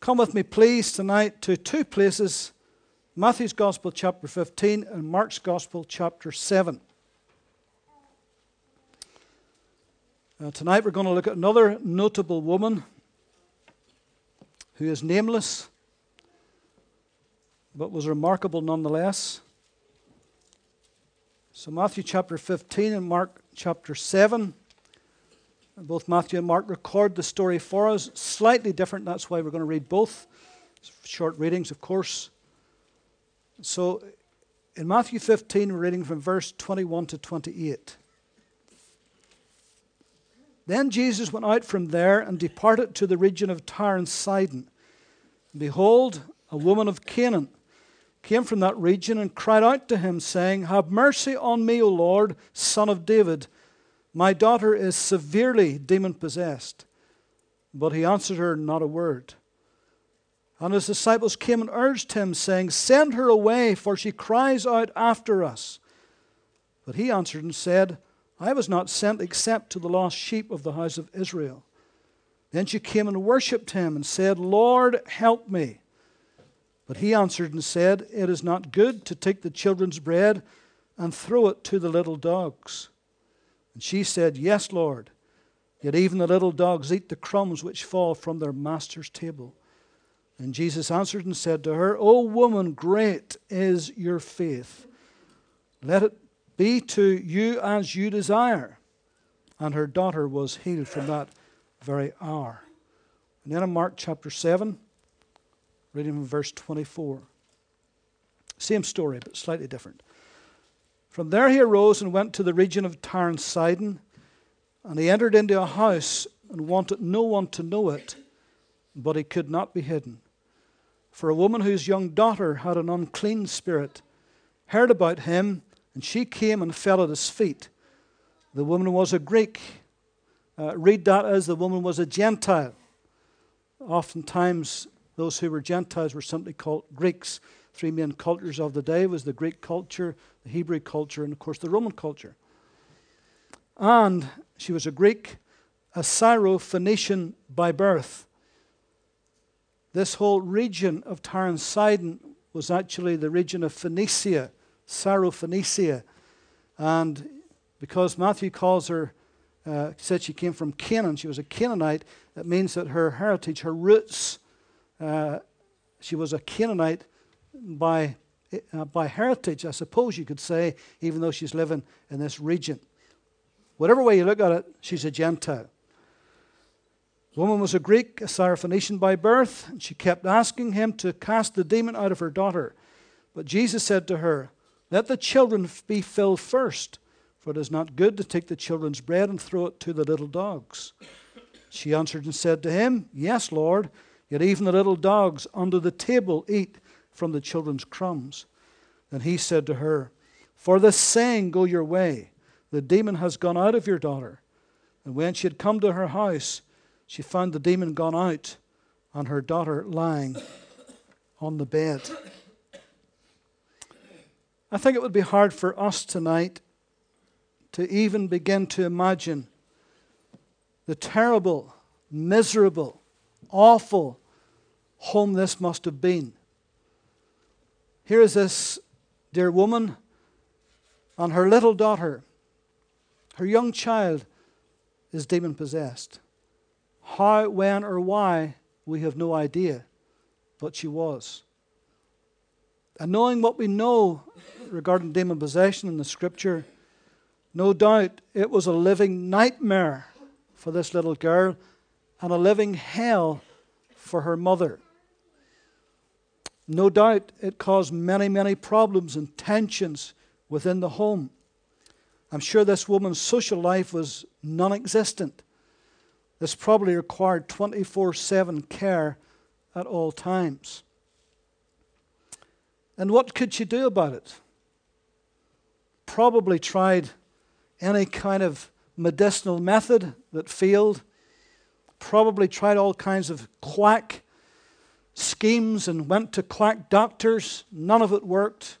Come with me, please, tonight to two places Matthew's Gospel, chapter 15, and Mark's Gospel, chapter 7. Uh, tonight we're going to look at another notable woman who is nameless, but was remarkable nonetheless. So, Matthew chapter 15 and Mark chapter 7. Both Matthew and Mark record the story for us, slightly different. That's why we're going to read both. Short readings, of course. So, in Matthew 15, we're reading from verse 21 to 28. Then Jesus went out from there and departed to the region of Tyre and Sidon. Behold, a woman of Canaan came from that region and cried out to him, saying, Have mercy on me, O Lord, son of David. My daughter is severely demon possessed. But he answered her not a word. And his disciples came and urged him, saying, Send her away, for she cries out after us. But he answered and said, I was not sent except to the lost sheep of the house of Israel. Then she came and worshipped him and said, Lord, help me. But he answered and said, It is not good to take the children's bread and throw it to the little dogs. And she said, Yes, Lord. Yet even the little dogs eat the crumbs which fall from their master's table. And Jesus answered and said to her, O woman, great is your faith. Let it be to you as you desire. And her daughter was healed from that very hour. And then in Mark chapter 7, reading from verse 24. Same story, but slightly different. From there he arose and went to the region of Tyre and Sidon, and he entered into a house and wanted no one to know it, but he could not be hidden. For a woman whose young daughter had an unclean spirit heard about him, and she came and fell at his feet. The woman was a Greek. Uh, read that as the woman was a Gentile. Oftentimes, those who were Gentiles were simply called Greeks three main cultures of the day was the Greek culture, the Hebrew culture, and of course the Roman culture. And she was a Greek, a Syro-Phoenician by birth. This whole region of Tyre and Sidon was actually the region of Phoenicia, Syro-Phoenicia. And because Matthew calls her, uh, said she came from Canaan, she was a Canaanite, it means that her heritage, her roots, uh, she was a Canaanite by, uh, by heritage, I suppose you could say, even though she's living in this region. Whatever way you look at it, she's a Gentile. The woman was a Greek, a Syrophoenician by birth, and she kept asking him to cast the demon out of her daughter. But Jesus said to her, Let the children be filled first, for it is not good to take the children's bread and throw it to the little dogs. She answered and said to him, Yes, Lord, yet even the little dogs under the table eat from the children's crumbs. And he said to her, For this saying, go your way. The demon has gone out of your daughter. And when she had come to her house, she found the demon gone out and her daughter lying on the bed. I think it would be hard for us tonight to even begin to imagine the terrible, miserable, awful home this must have been here is this dear woman and her little daughter, her young child, is demon possessed. How, when, or why, we have no idea, but she was. And knowing what we know regarding demon possession in the scripture, no doubt it was a living nightmare for this little girl and a living hell for her mother. No doubt it caused many, many problems and tensions within the home. I'm sure this woman's social life was non existent. This probably required 24 7 care at all times. And what could she do about it? Probably tried any kind of medicinal method that failed. Probably tried all kinds of quack schemes and went to quack doctors. None of it worked.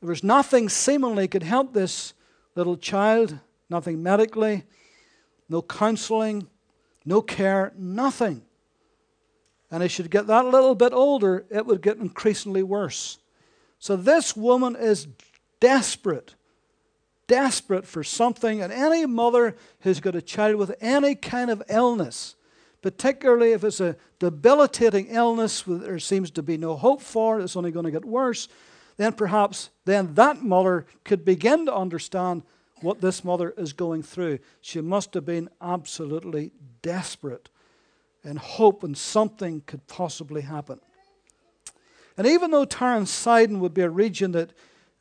There was nothing seemingly could help this little child, nothing medically, no counseling, no care, nothing. And as she'd get that little bit older, it would get increasingly worse. So this woman is desperate, desperate for something. And any mother who's got a child with any kind of illness, particularly if it's a debilitating illness where there seems to be no hope for, it's only going to get worse, then perhaps then that mother could begin to understand what this mother is going through. She must have been absolutely desperate and hoping something could possibly happen. And even though Tyre and Sidon would be a region that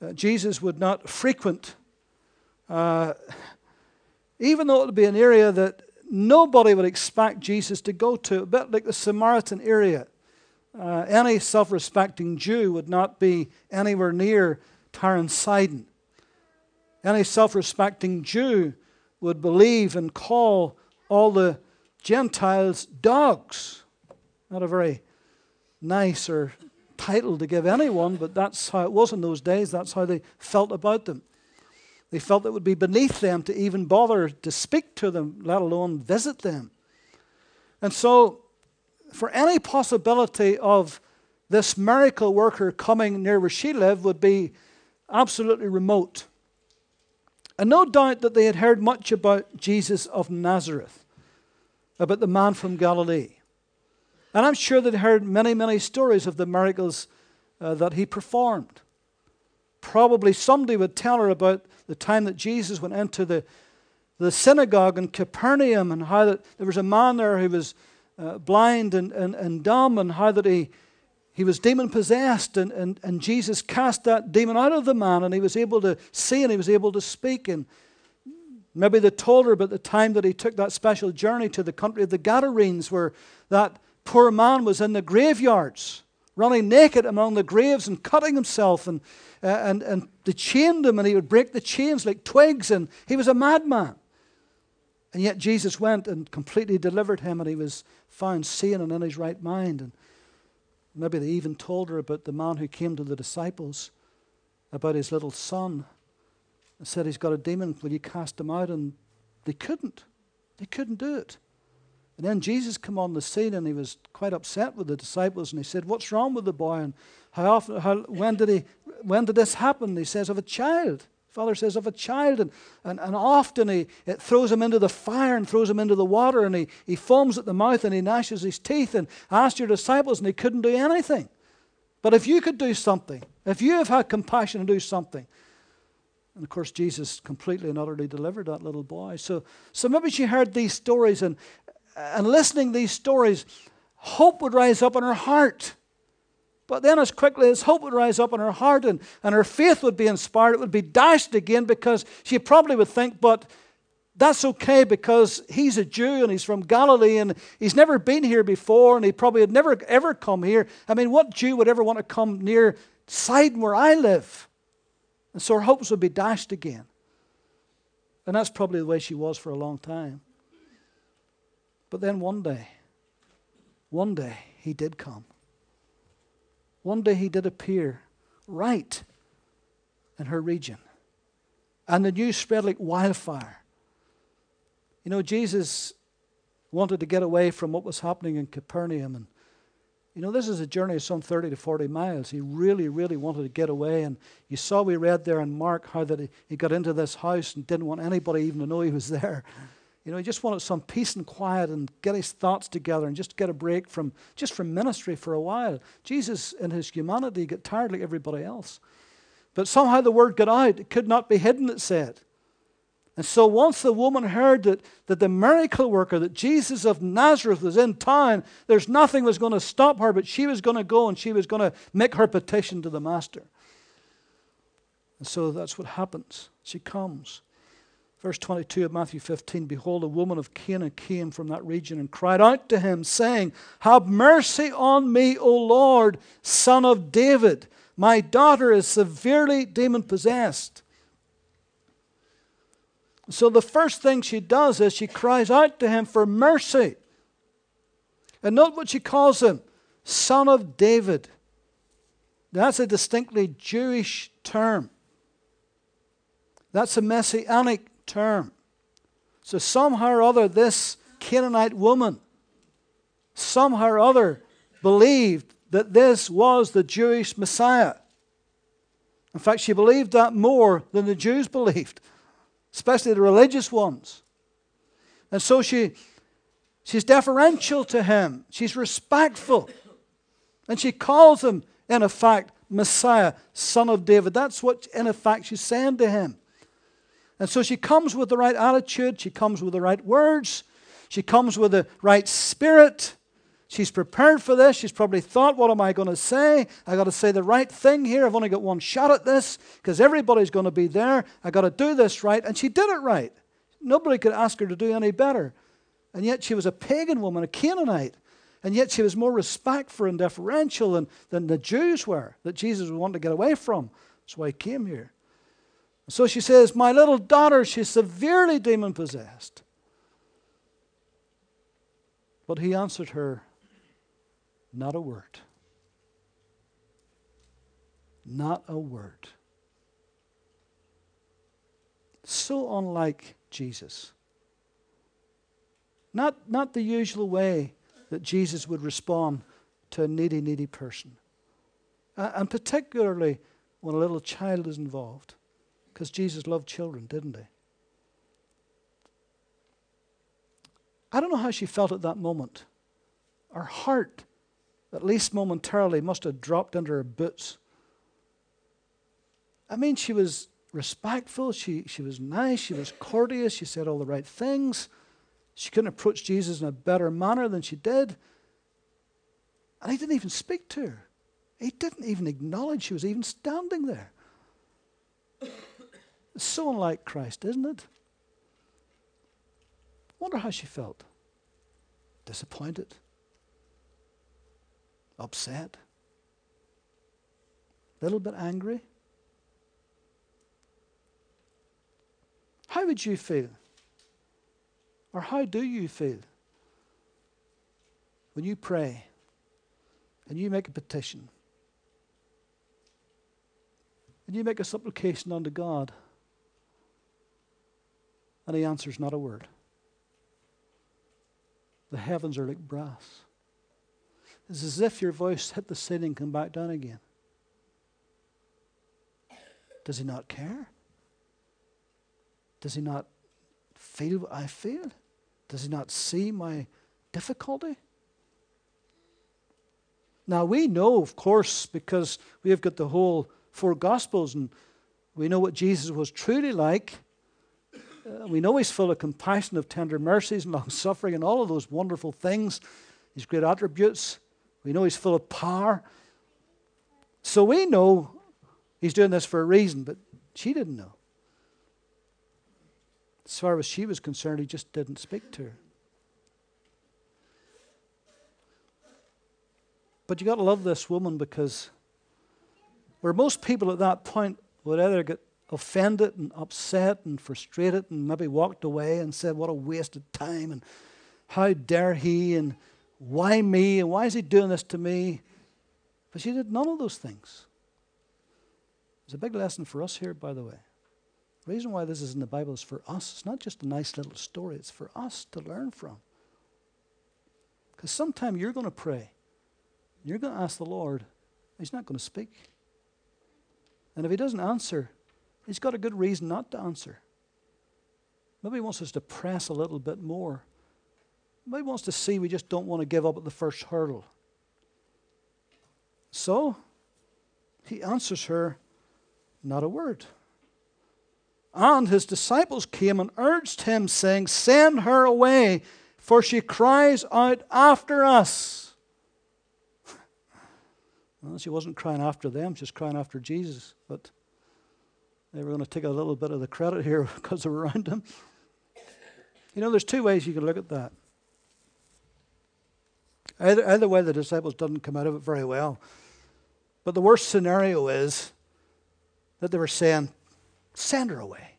uh, Jesus would not frequent, uh, even though it would be an area that nobody would expect Jesus to go to, a bit like the Samaritan area, uh, any self respecting Jew would not be anywhere near Tyre and Sidon. Any self respecting Jew would believe and call all the Gentiles dogs. Not a very nice or title to give anyone, but that's how it was in those days. That's how they felt about them. They felt it would be beneath them to even bother to speak to them, let alone visit them. And so, for any possibility of this miracle worker coming near where she lived would be absolutely remote. And no doubt that they had heard much about Jesus of Nazareth, about the man from Galilee. And I'm sure they'd heard many, many stories of the miracles uh, that he performed. Probably somebody would tell her about the time that Jesus went into the, the synagogue in Capernaum and how that there was a man there who was uh, blind and, and, and dumb and how that he he was demon possessed, and, and, and Jesus cast that demon out of the man, and he was able to see and he was able to speak. And maybe they told her about the time that he took that special journey to the country of the Gadarenes, where that poor man was in the graveyards, running naked among the graves and cutting himself, and, uh, and, and they chained him, and he would break the chains like twigs, and he was a madman. And yet Jesus went and completely delivered him, and he was found sane and in his right mind. And Maybe they even told her about the man who came to the disciples about his little son and said, He's got a demon, will you cast him out? And they couldn't. They couldn't do it. And then Jesus came on the scene and he was quite upset with the disciples and he said, What's wrong with the boy? And how often how, when did he when did this happen? He says, Of a child. Father says of a child, and, and, and often he it throws him into the fire and throws him into the water, and he, he foams at the mouth and he gnashes his teeth and asked your disciples, and he couldn't do anything. But if you could do something, if you have had compassion and do something, and of course, Jesus completely and utterly delivered that little boy. So, so maybe she heard these stories, and, and listening these stories, hope would rise up in her heart. But then, as quickly as hope would rise up in her heart and, and her faith would be inspired, it would be dashed again because she probably would think, but that's okay because he's a Jew and he's from Galilee and he's never been here before and he probably had never ever come here. I mean, what Jew would ever want to come near Sidon where I live? And so her hopes would be dashed again. And that's probably the way she was for a long time. But then one day, one day, he did come. One day he did appear right in her region. And the news spread like wildfire. You know, Jesus wanted to get away from what was happening in Capernaum. And, you know, this is a journey of some 30 to 40 miles. He really, really wanted to get away. And you saw, we read there in Mark how that he, he got into this house and didn't want anybody even to know he was there. You know, he just wanted some peace and quiet and get his thoughts together and just get a break from just from ministry for a while. Jesus, in his humanity, got tired like everybody else. But somehow the word got out. It could not be hidden, it said. And so once the woman heard that, that the miracle worker, that Jesus of Nazareth was in town, there's nothing was going to stop her, but she was going to go and she was going to make her petition to the master. And so that's what happens. She comes. Verse 22 of Matthew 15 Behold, a woman of Canaan came from that region and cried out to him, saying, Have mercy on me, O Lord, son of David. My daughter is severely demon possessed. So the first thing she does is she cries out to him for mercy. And note what she calls him son of David. That's a distinctly Jewish term. That's a messianic term. So, somehow or other, this Canaanite woman, somehow or other, believed that this was the Jewish Messiah. In fact, she believed that more than the Jews believed, especially the religious ones. And so she, she's deferential to him, she's respectful. And she calls him, in effect, Messiah, son of David. That's what, in effect, she's saying to him. And so she comes with the right attitude, she comes with the right words, she comes with the right spirit. She's prepared for this. She's probably thought, what am I going to say? I got to say the right thing here. I've only got one shot at this because everybody's going to be there. I got to do this right. And she did it right. Nobody could ask her to do any better. And yet she was a pagan woman, a Canaanite. And yet she was more respectful and deferential than, than the Jews were that Jesus would want to get away from. That's why he came here. So she says, My little daughter, she's severely demon possessed. But he answered her, not a word. Not a word. So unlike Jesus. Not, not the usual way that Jesus would respond to a needy, needy person. and particularly when a little child is involved. Because Jesus loved children, didn't he? I don't know how she felt at that moment. Her heart at least momentarily, must have dropped under her boots. I mean, she was respectful, she, she was nice, she was courteous, she said all the right things. She couldn't approach Jesus in a better manner than she did. And he didn't even speak to her. He didn't even acknowledge she was even standing there. So unlike Christ, isn't it? Wonder how she felt. Disappointed upset, a little bit angry? How would you feel? Or how do you feel when you pray and you make a petition and you make a supplication unto God and He answers not a word? The heavens are like brass. It's as if your voice hit the ceiling and come back down again. Does he not care? Does he not feel what I feel? Does he not see my difficulty? Now, we know, of course, because we have got the whole four Gospels and we know what Jesus was truly like. Uh, we know he's full of compassion, of tender mercies, and long suffering, and all of those wonderful things, his great attributes. We know he's full of power. So we know he's doing this for a reason, but she didn't know. As far as she was concerned, he just didn't speak to her. But you've got to love this woman because where most people at that point would either get offended and upset and frustrated and maybe walked away and said, What a waste of time and how dare he and why me? And why is he doing this to me? But she did none of those things. It's a big lesson for us here, by the way. The reason why this is in the Bible is for us. It's not just a nice little story, it's for us to learn from. Because sometime you're going to pray, you're going to ask the Lord, He's not going to speak. And if He doesn't answer, He's got a good reason not to answer. Maybe He wants us to press a little bit more Maybe he wants to see we just don't want to give up at the first hurdle. So, he answers her not a word. And his disciples came and urged him, saying, Send her away, for she cries out after us. Well, she wasn't crying after them, she was crying after Jesus. But they were going to take a little bit of the credit here because they're around him. You know, there's two ways you can look at that. Either, either way, the disciples didn't come out of it very well. But the worst scenario is that they were saying, send her away.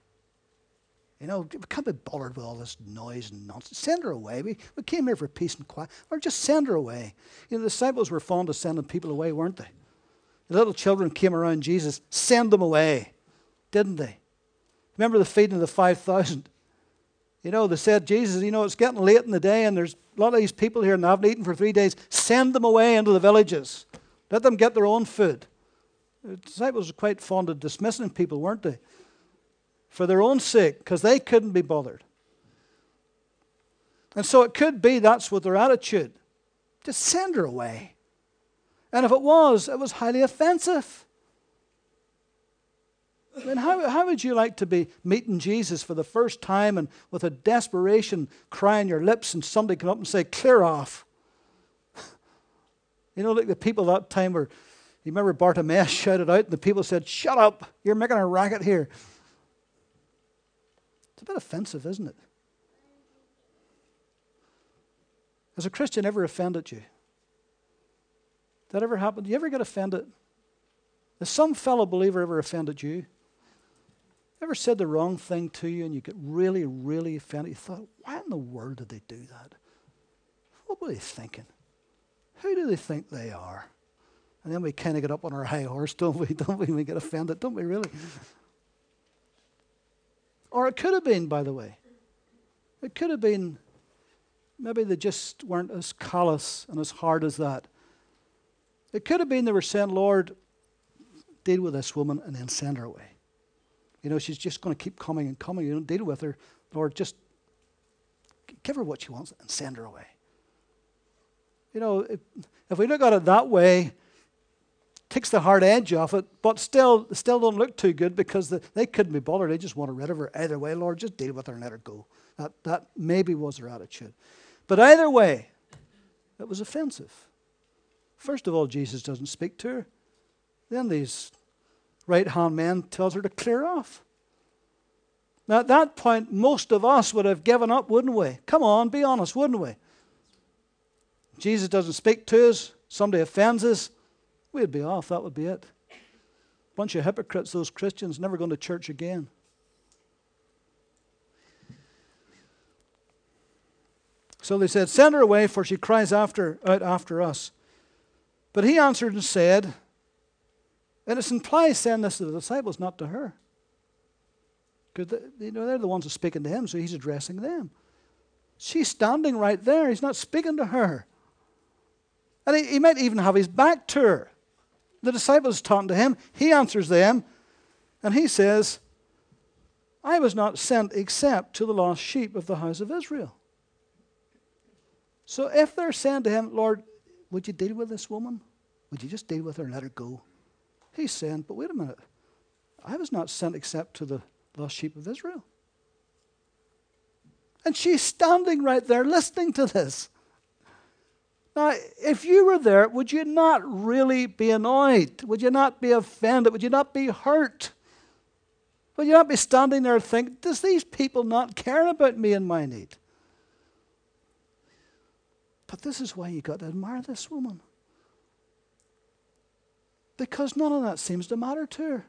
You know, we can't be bothered with all this noise and nonsense. Send her away. We, we came here for peace and quiet. Or just send her away. You know, the disciples were fond of sending people away, weren't they? The little children came around Jesus, send them away, didn't they? Remember the feeding of the 5,000? You know, they said, Jesus, you know, it's getting late in the day and there's a lot of these people here and they haven't eaten for three days. Send them away into the villages. Let them get their own food. The disciples were quite fond of dismissing people, weren't they? For their own sake, because they couldn't be bothered. And so it could be that's what their attitude. Just send her away. And if it was, it was highly offensive. Mean, how, how would you like to be meeting Jesus for the first time and with a desperation crying your lips and somebody come up and say, clear off? You know, like the people that time were, you remember Bartimaeus shouted out and the people said, shut up, you're making a racket here. It's a bit offensive, isn't it? Has a Christian ever offended you? That ever happened? Do you ever get offended? Has some fellow believer ever offended you? Ever said the wrong thing to you and you get really, really offended? You thought, why in the world did they do that? What were they thinking? Who do they think they are? And then we kind of get up on our high horse, don't we? Don't we? We get offended, don't we, really? Or it could have been, by the way. It could have been maybe they just weren't as callous and as hard as that. It could have been they were saying, Lord, deal with this woman and then send her away. You know, she's just going to keep coming and coming. You don't deal with her. Lord, just give her what she wants and send her away. You know, if, if we look at it that way, takes the hard edge off it, but still, still don't look too good because the, they couldn't be bothered. They just want to rid of her either way. Lord, just deal with her and let her go. That, that maybe was her attitude. But either way, it was offensive. First of all, Jesus doesn't speak to her. Then these right hand man tells her to clear off. Now, at that point, most of us would have given up, wouldn't we? Come on, be honest, wouldn't we? Jesus doesn't speak to us, somebody offends us, we'd be off. That would be it. Bunch of hypocrites, those Christians, never going to church again. So they said, Send her away, for she cries after, out after us. But he answered and said, and it's implies saying this to the disciples, not to her. Because you know, they're the ones are speaking to him, so he's addressing them. She's standing right there. He's not speaking to her. And he, he might even have his back to her. The disciples talking to him. He answers them, and he says, I was not sent except to the lost sheep of the house of Israel. So if they're saying to him, Lord, would you deal with this woman? Would you just deal with her and let her go? He's saying, but wait a minute. I was not sent except to the lost sheep of Israel. And she's standing right there listening to this. Now, if you were there, would you not really be annoyed? Would you not be offended? Would you not be hurt? Would you not be standing there thinking, does these people not care about me and my need? But this is why you got to admire this woman. Because none of that seems to matter to her.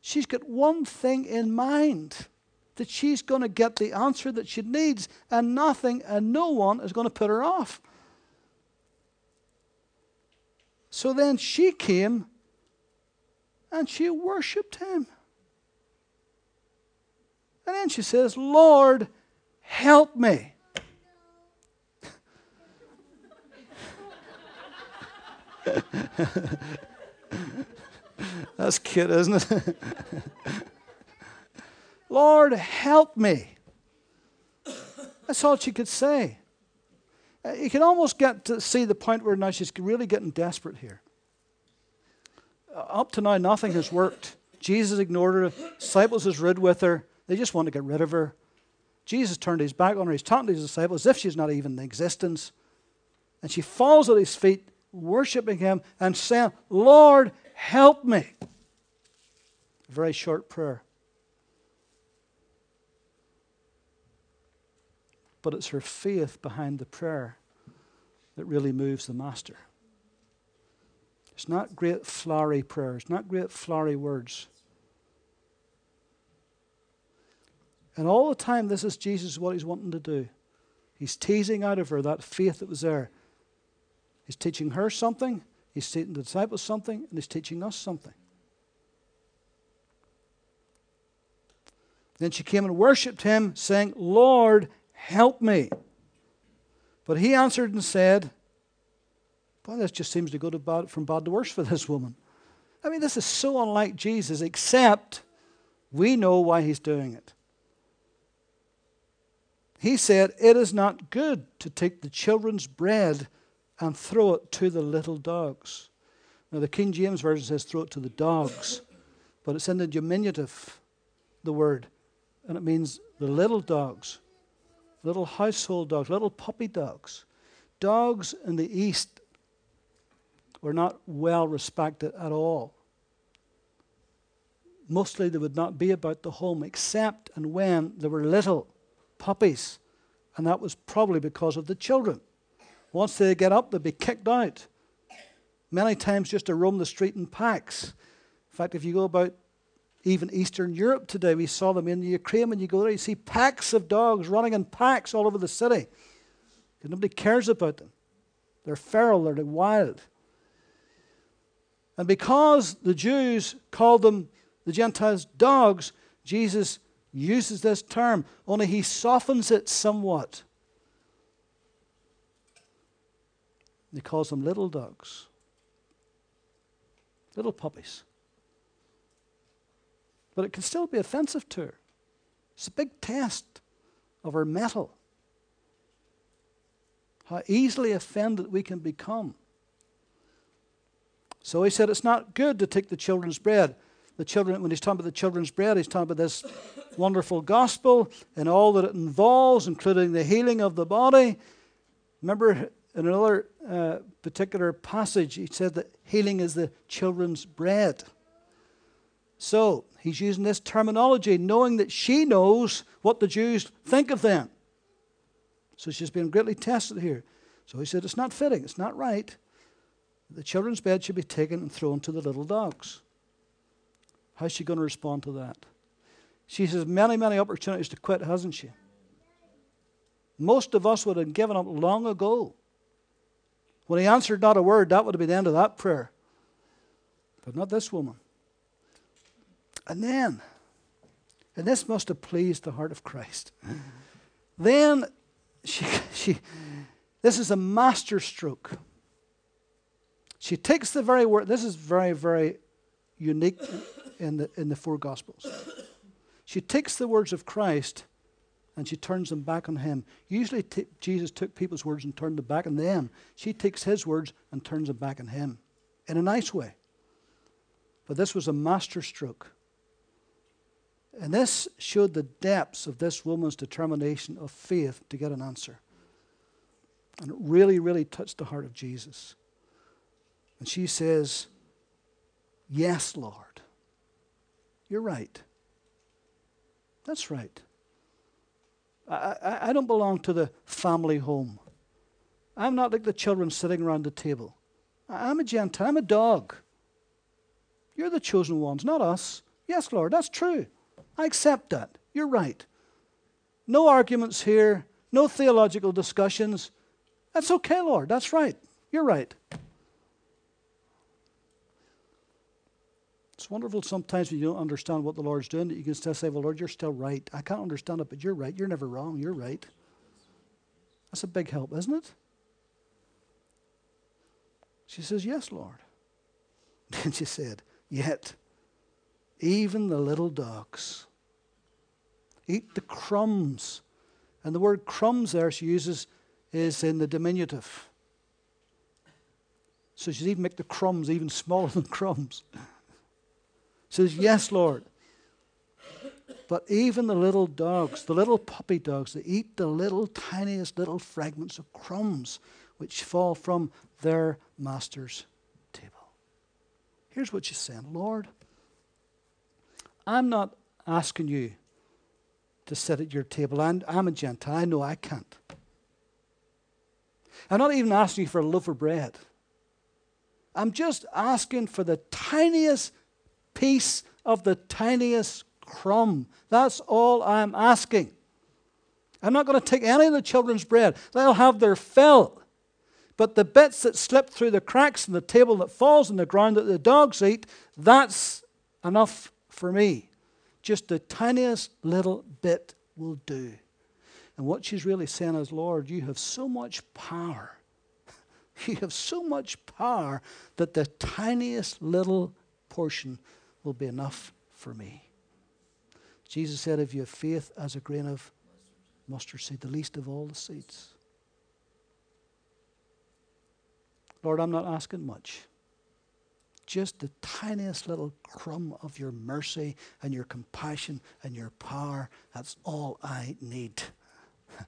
She's got one thing in mind that she's going to get the answer that she needs, and nothing and no one is going to put her off. So then she came and she worshiped him. And then she says, Lord, help me. That's cute, isn't it? Lord, help me. That's all she could say. Uh, you can almost get to see the point where now she's really getting desperate here. Uh, up to now, nothing has worked. Jesus ignored her. Disciples has rid with her. They just want to get rid of her. Jesus turned his back on her. He's talking to his disciples as if she's not even in existence. And she falls at his feet, worshiping him and saying, Lord, help me. Very short prayer. But it's her faith behind the prayer that really moves the master. It's not great flowery prayers, not great flowery words. And all the time, this is Jesus, what he's wanting to do. He's teasing out of her that faith that was there. He's teaching her something, he's teaching the disciples something, and he's teaching us something. Then she came and worshipped him, saying, Lord, help me. But he answered and said, Boy, this just seems to go to bad, from bad to worse for this woman. I mean, this is so unlike Jesus, except we know why he's doing it. He said, It is not good to take the children's bread and throw it to the little dogs. Now, the King James Version says throw it to the dogs, but it's in the diminutive, the word, and it means the little dogs, little household dogs, little puppy dogs. Dogs in the East were not well respected at all. Mostly they would not be about the home except and when they were little puppies. And that was probably because of the children. Once they get up, they'd be kicked out. Many times just to roam the street in packs. In fact, if you go about even Eastern Europe today, we saw them in the Ukraine. When you go there, you see packs of dogs running in packs all over the city. Because nobody cares about them. They're feral, they're wild. And because the Jews called them, the Gentiles, dogs, Jesus uses this term, only he softens it somewhat. He calls them little dogs, little puppies. But it can still be offensive to her. It's a big test of her mettle. How easily offended we can become. So he said, It's not good to take the children's bread. The children, when he's talking about the children's bread, he's talking about this wonderful gospel and all that it involves, including the healing of the body. Remember, in another uh, particular passage, he said that healing is the children's bread. So he's using this terminology, knowing that she knows what the Jews think of them. So she's been greatly tested here. So he said, It's not fitting, it's not right the children's bed should be taken and thrown to the little dogs. How's she going to respond to that? She has many, many opportunities to quit, hasn't she? Most of us would have given up long ago. When he answered not a word, that would have been the end of that prayer. But not this woman. And then, and this must have pleased the heart of Christ. then she, she this is a master stroke. She takes the very word, this is very, very unique in the, in the four Gospels. She takes the words of Christ and she turns them back on him. Usually, t- Jesus took people's words and turned them back on them. She takes his words and turns them back on him in a nice way. But this was a master stroke. And this showed the depths of this woman's determination of faith to get an answer. And it really, really touched the heart of Jesus. And she says, Yes, Lord. You're right. That's right. I, I, I, don't belong to the family home. I'm not like the children sitting around the table. I'm a Gentile. I'm a dog. You're the chosen ones, not us. Yes, Lord, that's true. I accept that. You're right. No arguments here, no theological discussions. That's okay, Lord. That's right. You're right. It's wonderful sometimes when you don't understand what the Lord's doing that you can still say, Well, Lord, you're still right. I can't understand it, but you're right. You're never wrong. You're right. That's a big help, isn't it? She says, Yes, Lord. Then she said, Yet, even the little dogs eat the crumbs. And the word crumbs there she uses is in the diminutive. So she's even make the crumbs even smaller than crumbs says, Yes, Lord. But even the little dogs, the little puppy dogs, they eat the little tiniest little fragments of crumbs which fall from their master's table. Here's what she's saying Lord, I'm not asking you to sit at your table. I'm, I'm a Gentile. I know I can't. I'm not even asking you for a loaf of bread. I'm just asking for the tiniest piece of the tiniest crumb. That's all I'm asking. I'm not going to take any of the children's bread. They'll have their fill. But the bits that slip through the cracks in the table that falls on the ground that the dogs eat, that's enough for me. Just the tiniest little bit will do. And what she's really saying is, Lord, you have so much power. You have so much power that the tiniest little portion will be enough for me. Jesus said, If you have faith as a grain of mustard seed, the least of all the seeds. Lord, I'm not asking much. Just the tiniest little crumb of your mercy and your compassion and your power. That's all I need.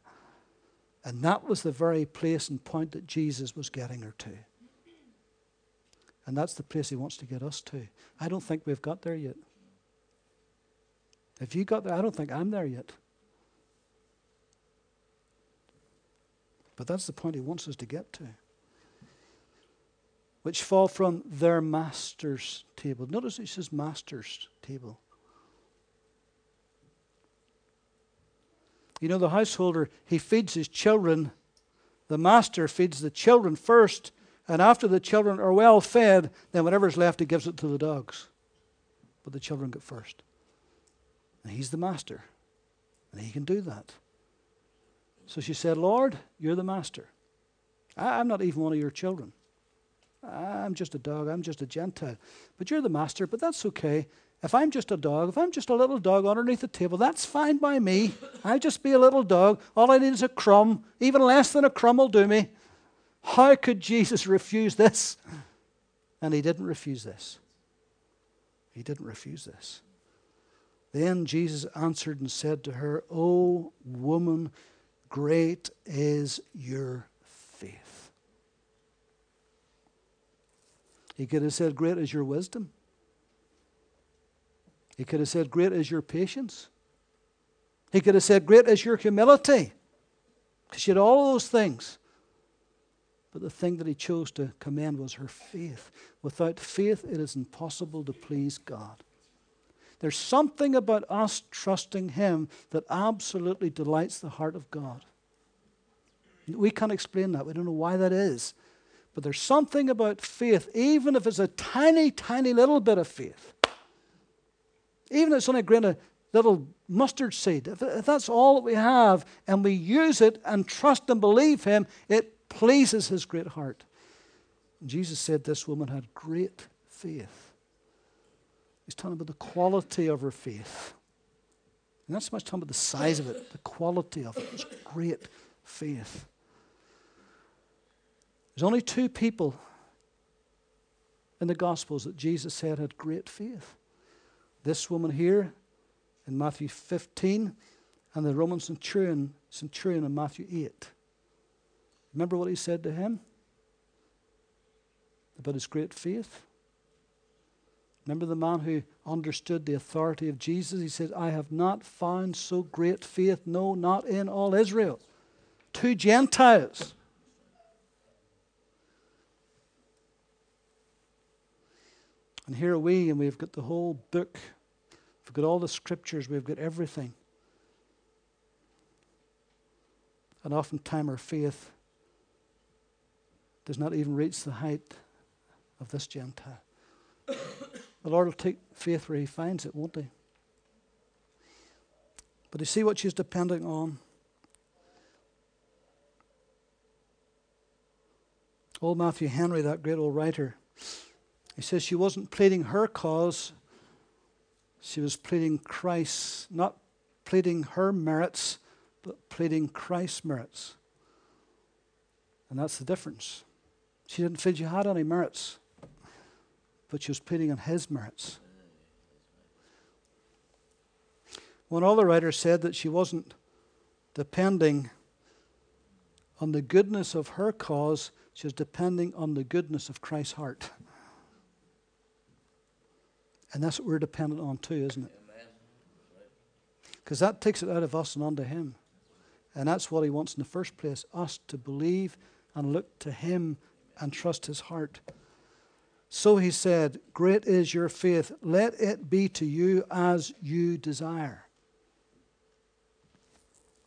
And that was the very place and point that Jesus was getting her to. And that's the place he wants to get us to. I don't think we've got there yet. If you got there, I don't think I'm there yet. But that's the point he wants us to get to. Which fall from their master's table. Notice it says master's table. You know, the householder, he feeds his children. The master feeds the children first, and after the children are well fed, then whatever's left, he gives it to the dogs. But the children get first. And he's the master, and he can do that. So she said, Lord, you're the master. I, am not even one of your children. I'm just a dog. I'm just a Gentile. But you're the master, but that's okay. If I'm just a dog, if I'm just a little dog underneath the table, that's fine by me. I just be a little dog. All I need is a crumb. Even less than a crumb will do me. How could Jesus refuse this? And he didn't refuse this. He didn't refuse this. Then Jesus answered and said to her, O woman, great is your faith. He could have said, Great is your wisdom. He could have said, Great is your patience. He could have said, Great is your humility. Because she had all those things. But the thing that he chose to commend was her faith. Without faith, it is impossible to please God. There's something about us trusting him that absolutely delights the heart of God. We can't explain that. We don't know why that is. But there's something about faith, even if it's a tiny, tiny little bit of faith, even if it's only a grain of little mustard seed, if, that's all that we have and we use it and trust and believe Him, it pleases His great heart. Jesus said this woman had great faith. He's talking about the quality of her faith. And not so much talking about the size of it, the quality of it. It's great faith. There's only two people in the Gospels that Jesus said had great faith. This woman here in Matthew 15 and the Roman centurion, centurion in Matthew 8. Remember what he said to him about his great faith? Remember the man who understood the authority of Jesus? He said, I have not found so great faith, no, not in all Israel. Two Gentiles. And here are we, and we've got the whole book We've got all the scriptures, we've got everything. And oftentimes our faith does not even reach the height of this Gentile. the Lord will take faith where He finds it, won't He? But you see what she's depending on? Old Matthew Henry, that great old writer, he says she wasn't pleading her cause, she was pleading Christ, not pleading her merits, but pleading Christ's merits. And that's the difference. She didn't feel she had any merits, but she was pleading on his merits. One other writer said that she wasn't depending on the goodness of her cause, she was depending on the goodness of Christ's heart. And that's what we're dependent on too, isn't it? Because that takes it out of us and onto Him. And that's what He wants in the first place us to believe and look to Him and trust His heart. So He said, Great is your faith. Let it be to you as you desire.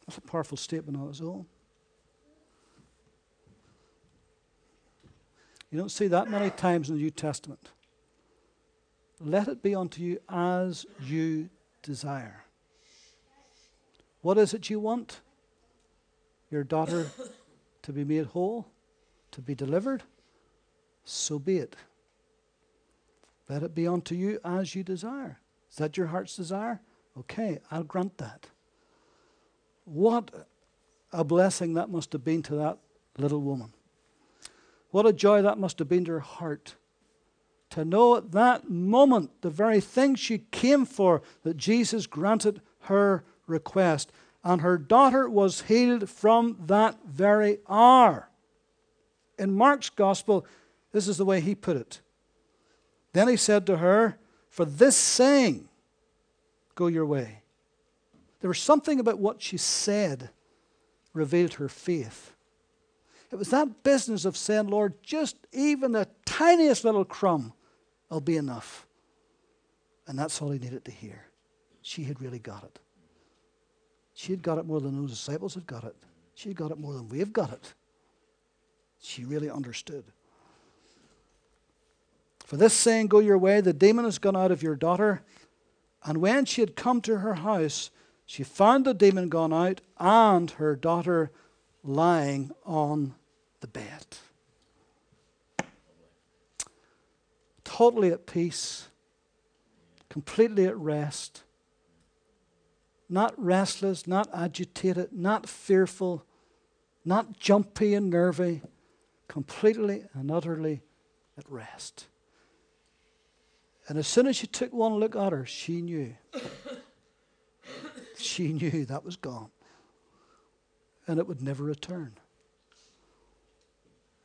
That's a powerful statement on its own. You don't see that many times in the New Testament. Let it be unto you as you desire. What is it you want? Your daughter to be made whole, to be delivered? So be it. Let it be unto you as you desire. Is that your heart's desire? Okay, I'll grant that. What a blessing that must have been to that little woman. What a joy that must have been to her heart. To know at that moment the very thing she came for, that Jesus granted her request. And her daughter was healed from that very hour. In Mark's gospel, this is the way he put it. Then he said to her, For this saying, go your way. There was something about what she said revealed her faith. It was that business of saying, Lord, just even the tiniest little crumb will be enough. And that's all he needed to hear. She had really got it. She had got it more than those disciples had got it. She had got it more than we've got it. She really understood. For this saying, Go your way, the demon has gone out of your daughter. And when she had come to her house, she found the demon gone out and her daughter lying on the bed. Totally at peace, completely at rest, not restless, not agitated, not fearful, not jumpy and nervy, completely and utterly at rest. And as soon as she took one look at her, she knew. she knew that was gone. And it would never return.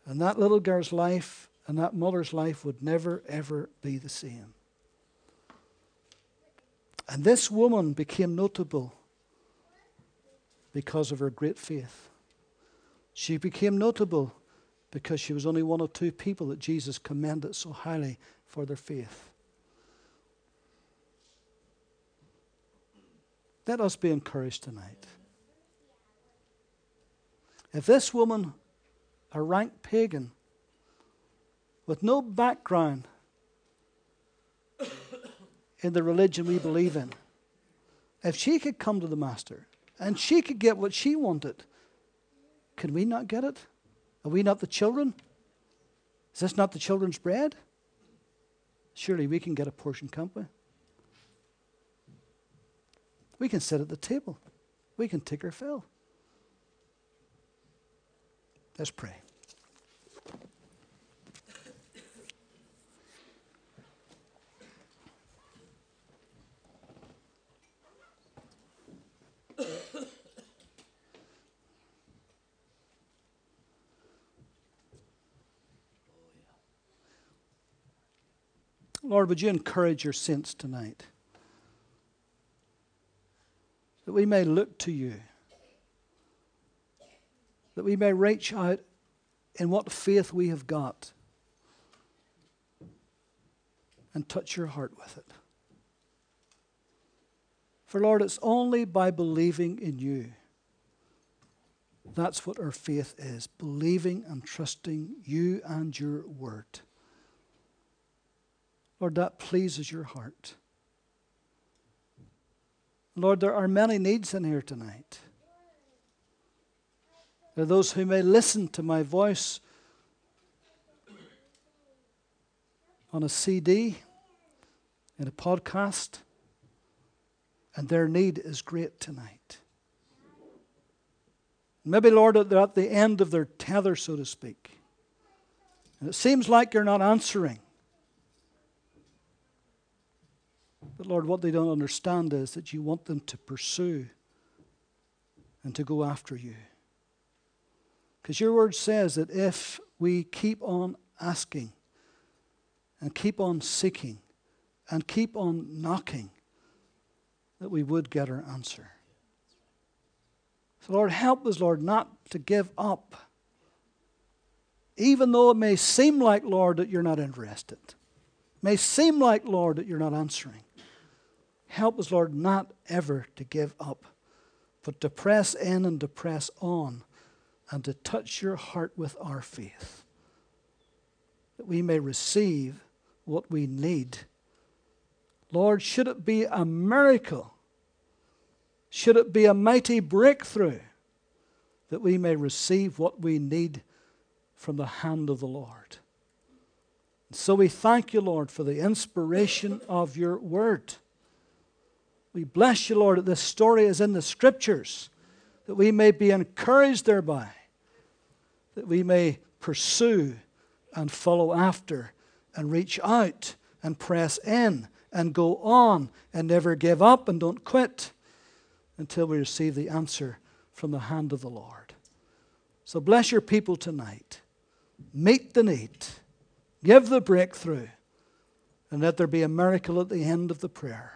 And that little girl's life and that mother's life would never, ever be the same. And this woman became notable because of her great faith. She became notable because she was only one of two people that Jesus commended so highly for their faith. Let us be encouraged tonight. If this woman, a rank pagan, with no background in the religion we believe in, if she could come to the Master and she could get what she wanted, can we not get it? Are we not the children? Is this not the children's bread? Surely we can get a portion, can't we? We can sit at the table. We can take our fill. Let's pray. Lord, would you encourage your saints tonight? that we may look to you, that we may reach out in what faith we have got and touch your heart with it. For Lord, it's only by believing in you. That's what our faith is believing and trusting you and your word. Lord, that pleases your heart. Lord, there are many needs in here tonight. There are those who may listen to my voice on a CD, in a podcast, and their need is great tonight. Maybe, Lord, they're at the end of their tether, so to speak. And it seems like you're not answering. But Lord, what they don't understand is that you want them to pursue and to go after you. Because your word says that if we keep on asking and keep on seeking and keep on knocking, that we would get our answer. So, Lord, help us, Lord, not to give up. Even though it may seem like, Lord, that you're not interested. It may seem like, Lord, that you're not answering. Help us, Lord, not ever to give up, but to press in and to press on and to touch your heart with our faith, that we may receive what we need. Lord, should it be a miracle, should it be a mighty breakthrough, that we may receive what we need from the hand of the Lord. So we thank you, Lord, for the inspiration of your word. We bless you, Lord, that this story is in the scriptures, that we may be encouraged thereby, that we may pursue and follow after and reach out and press in and go on and never give up and don't quit until we receive the answer from the hand of the Lord. So bless your people tonight. Meet the need. Give the breakthrough. And let there be a miracle at the end of the prayer